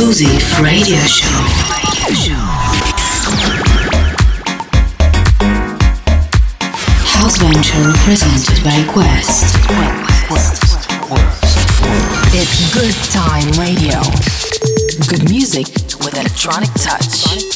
exclusive radio show. House Venture presented by Quest. It's Good Time Radio. Good music with electronic touch.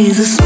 Oh, I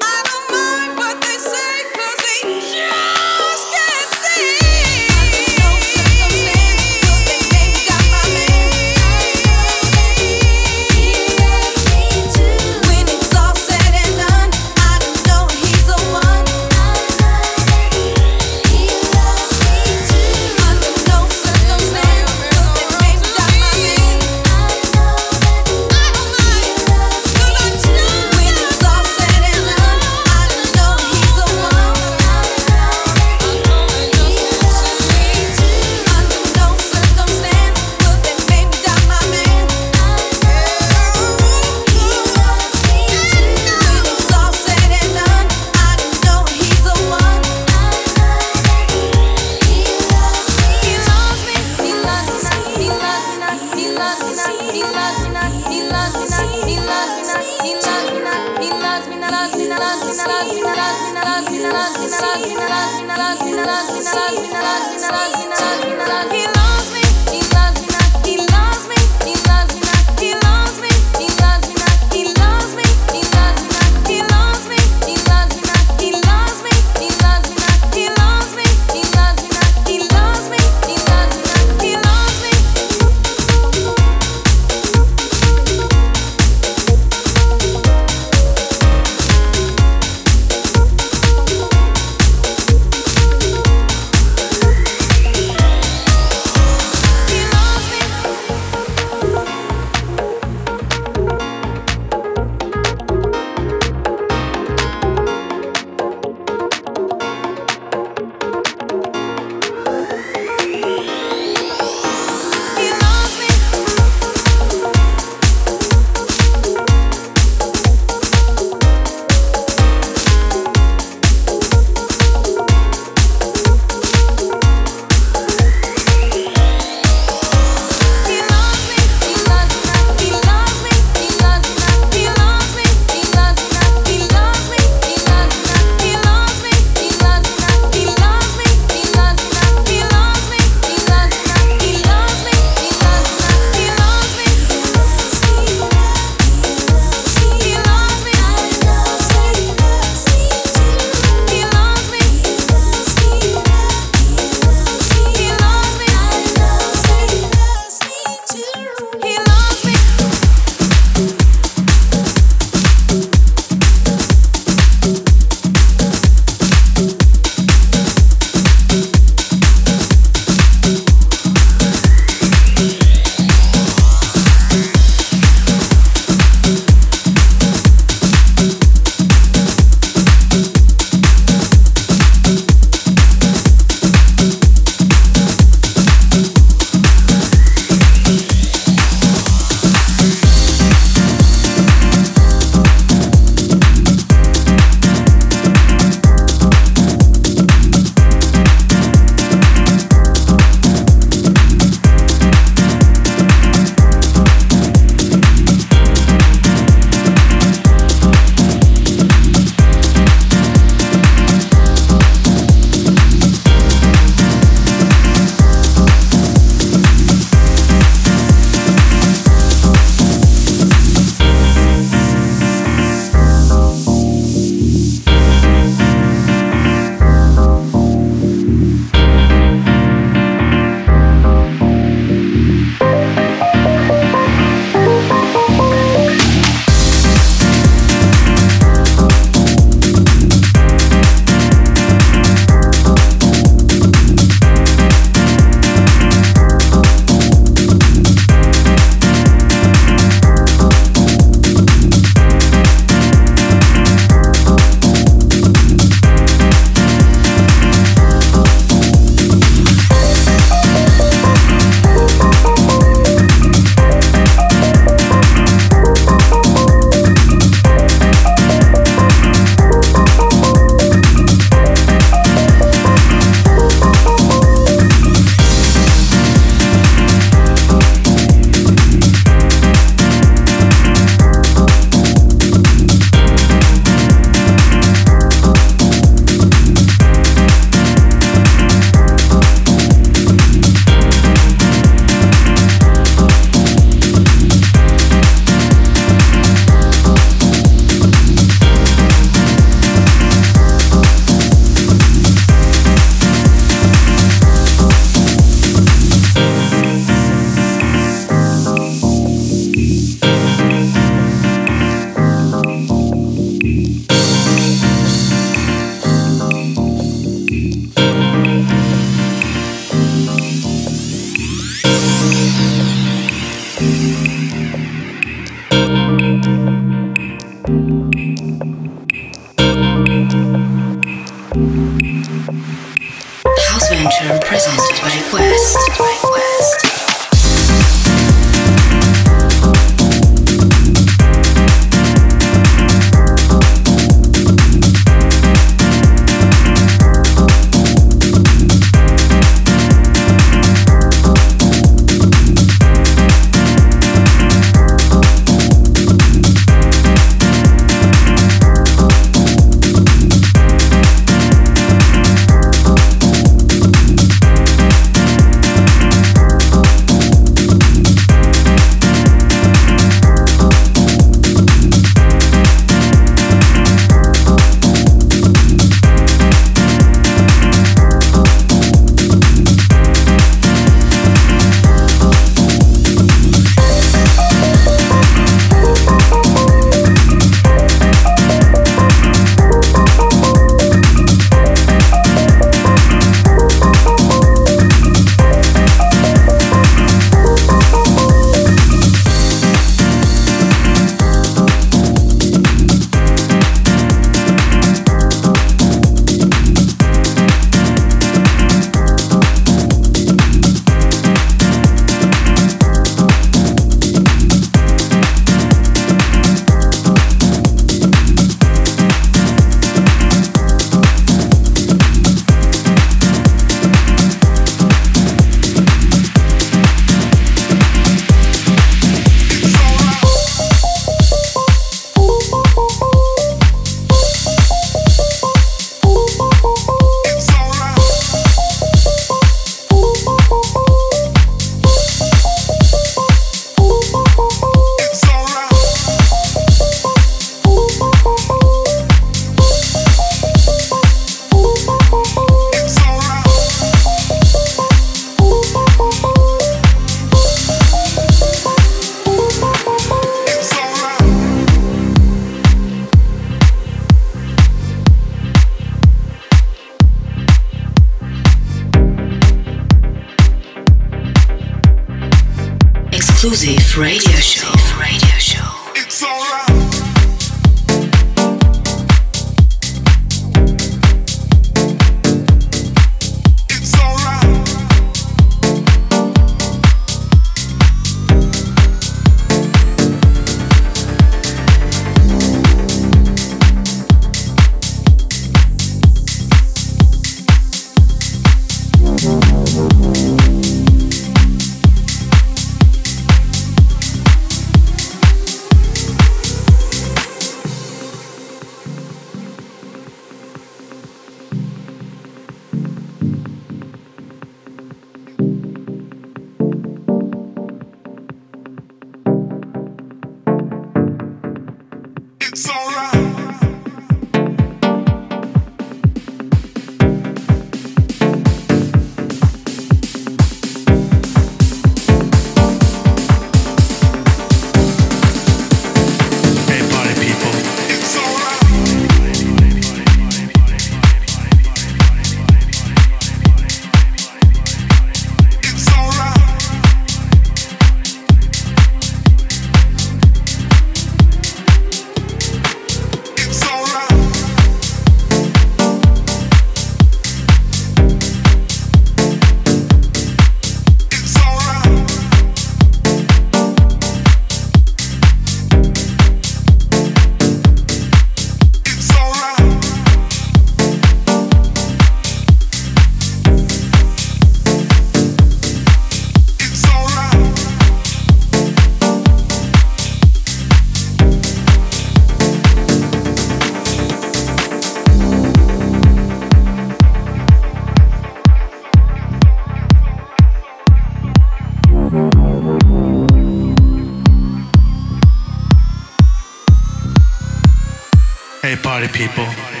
Party people.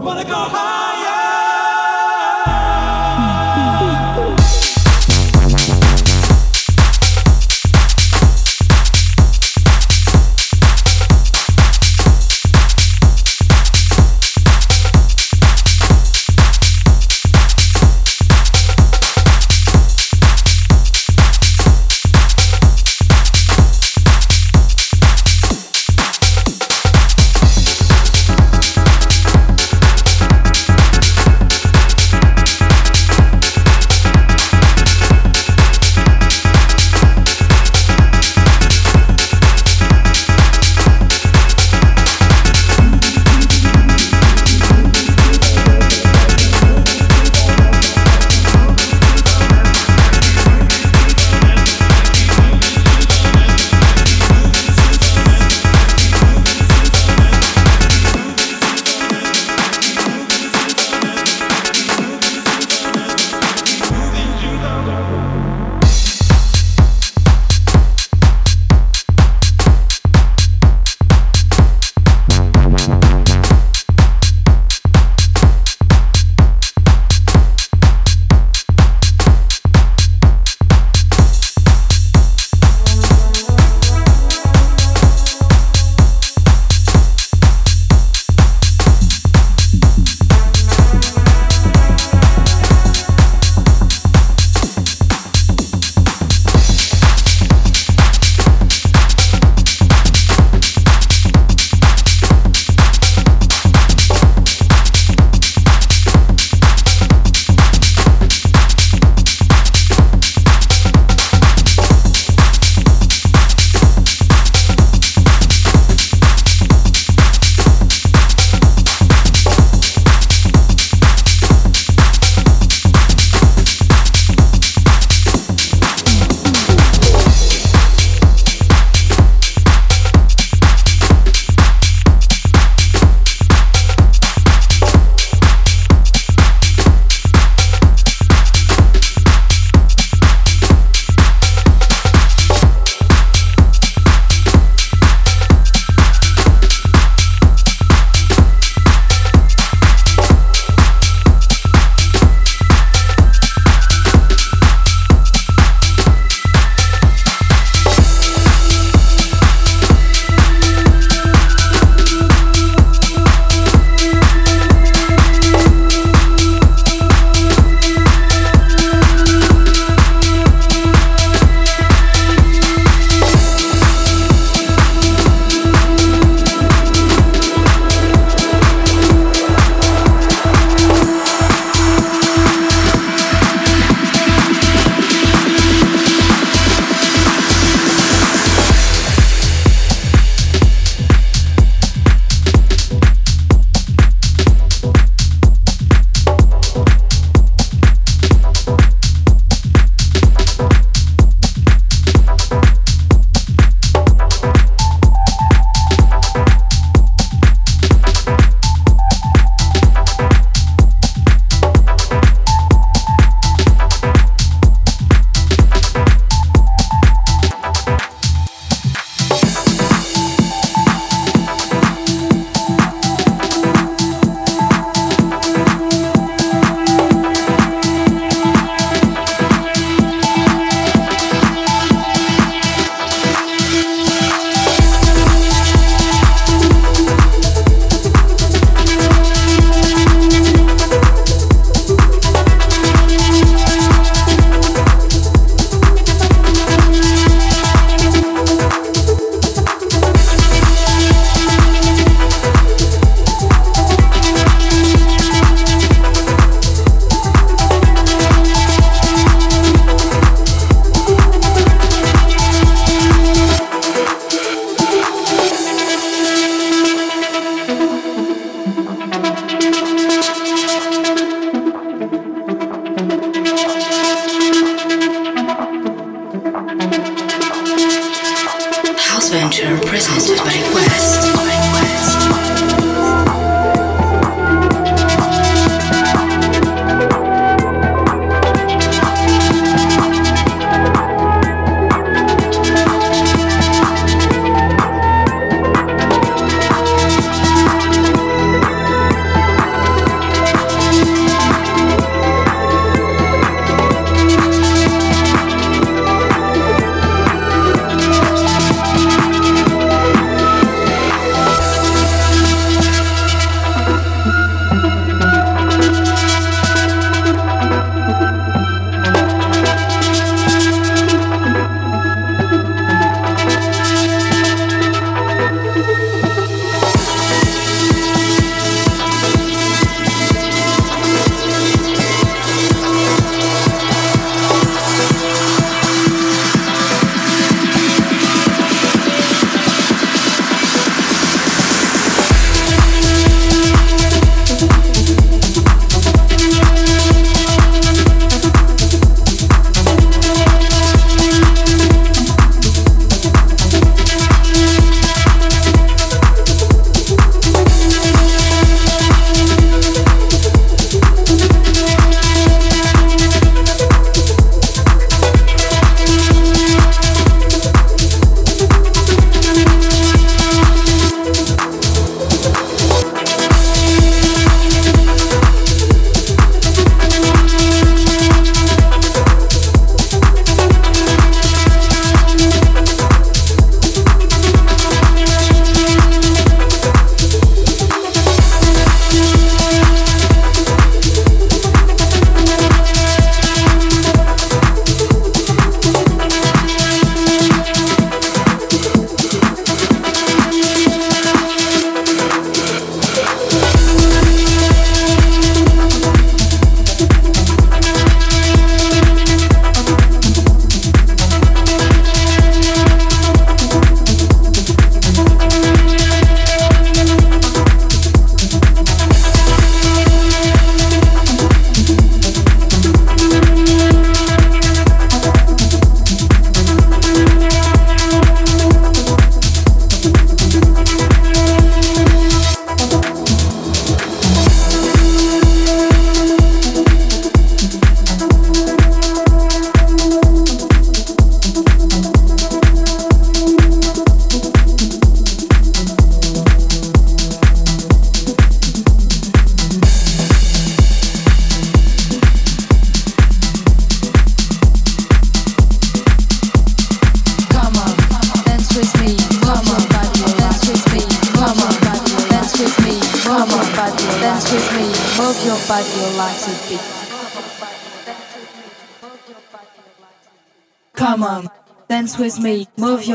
Wanna go high?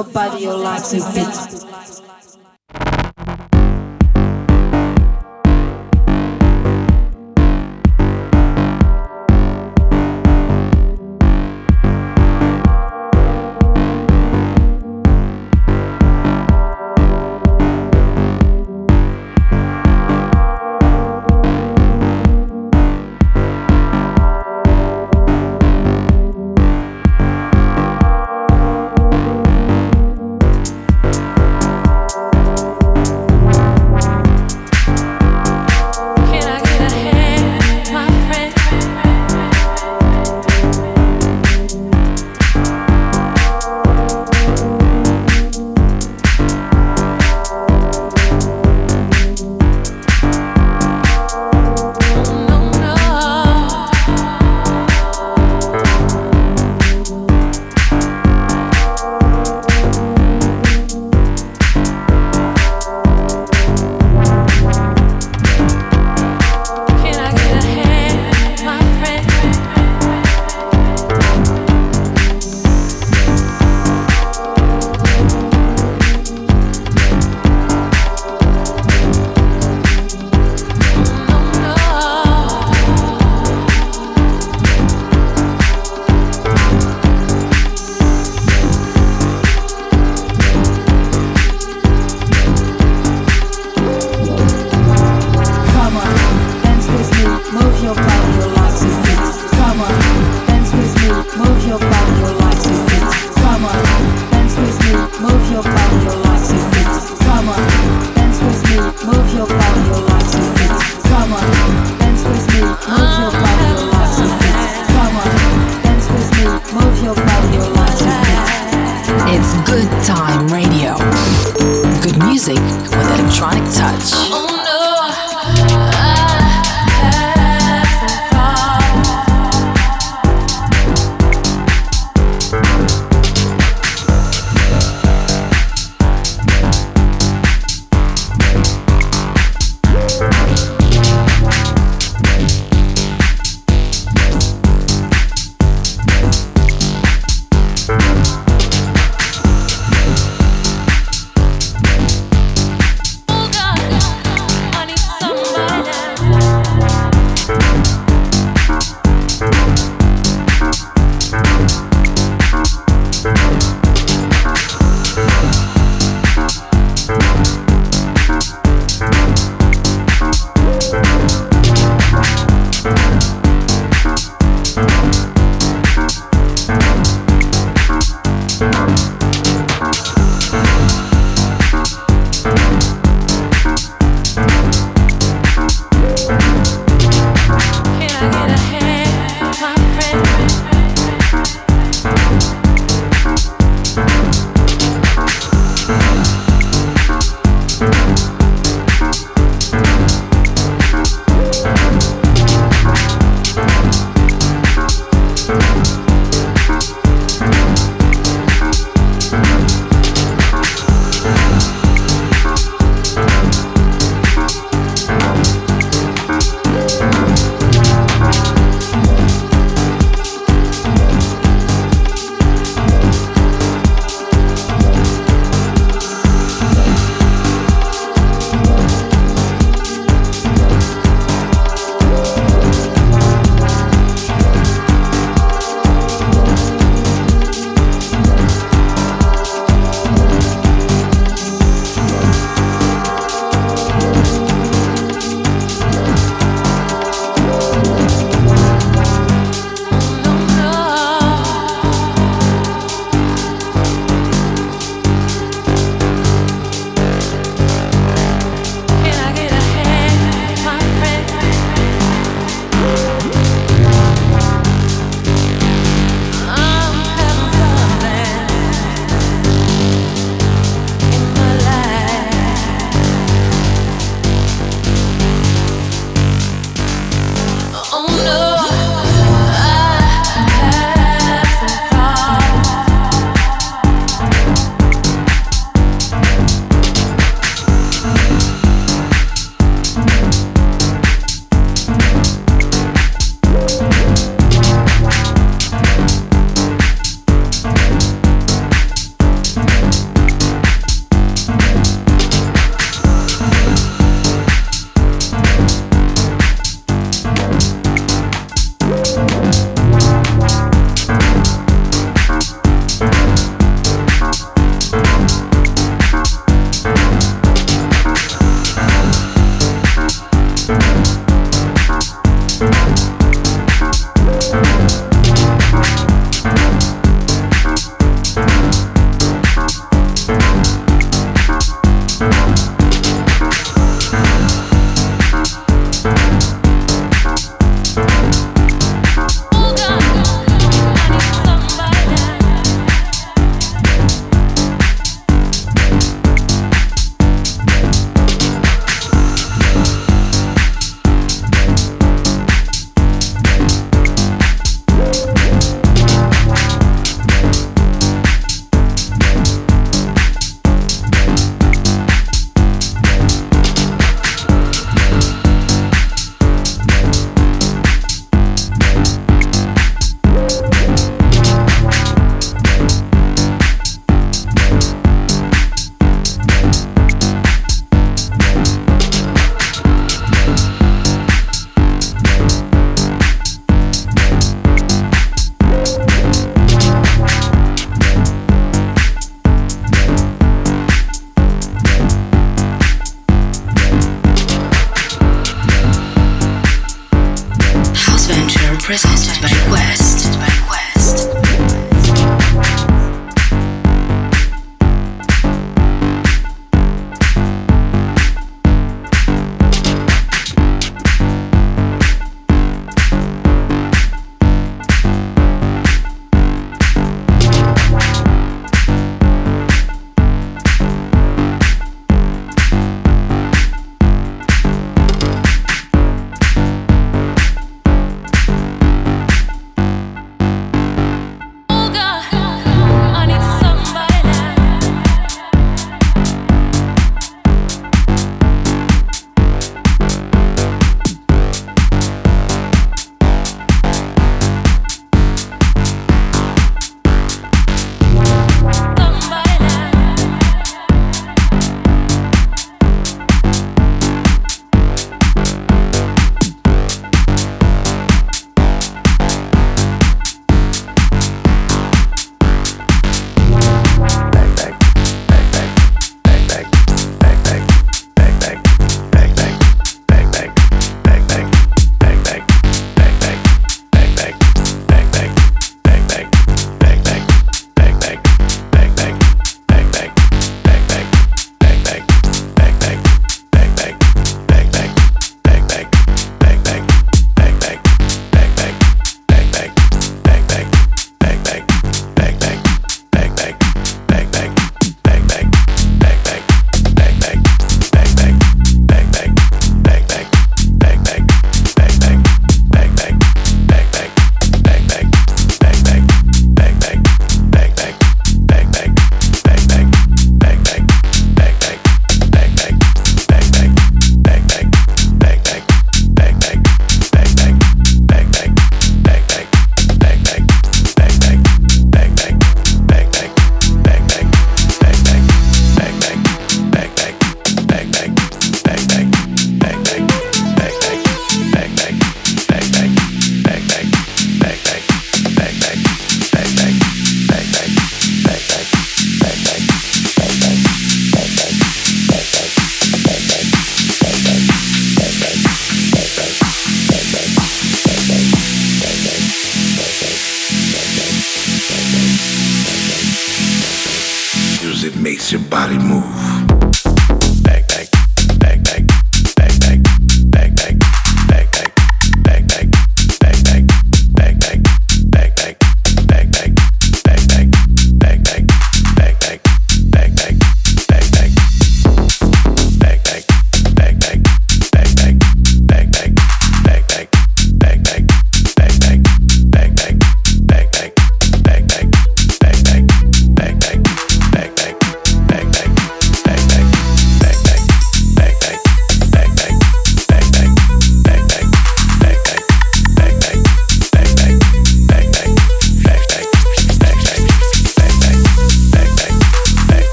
Your body, your legs a bit.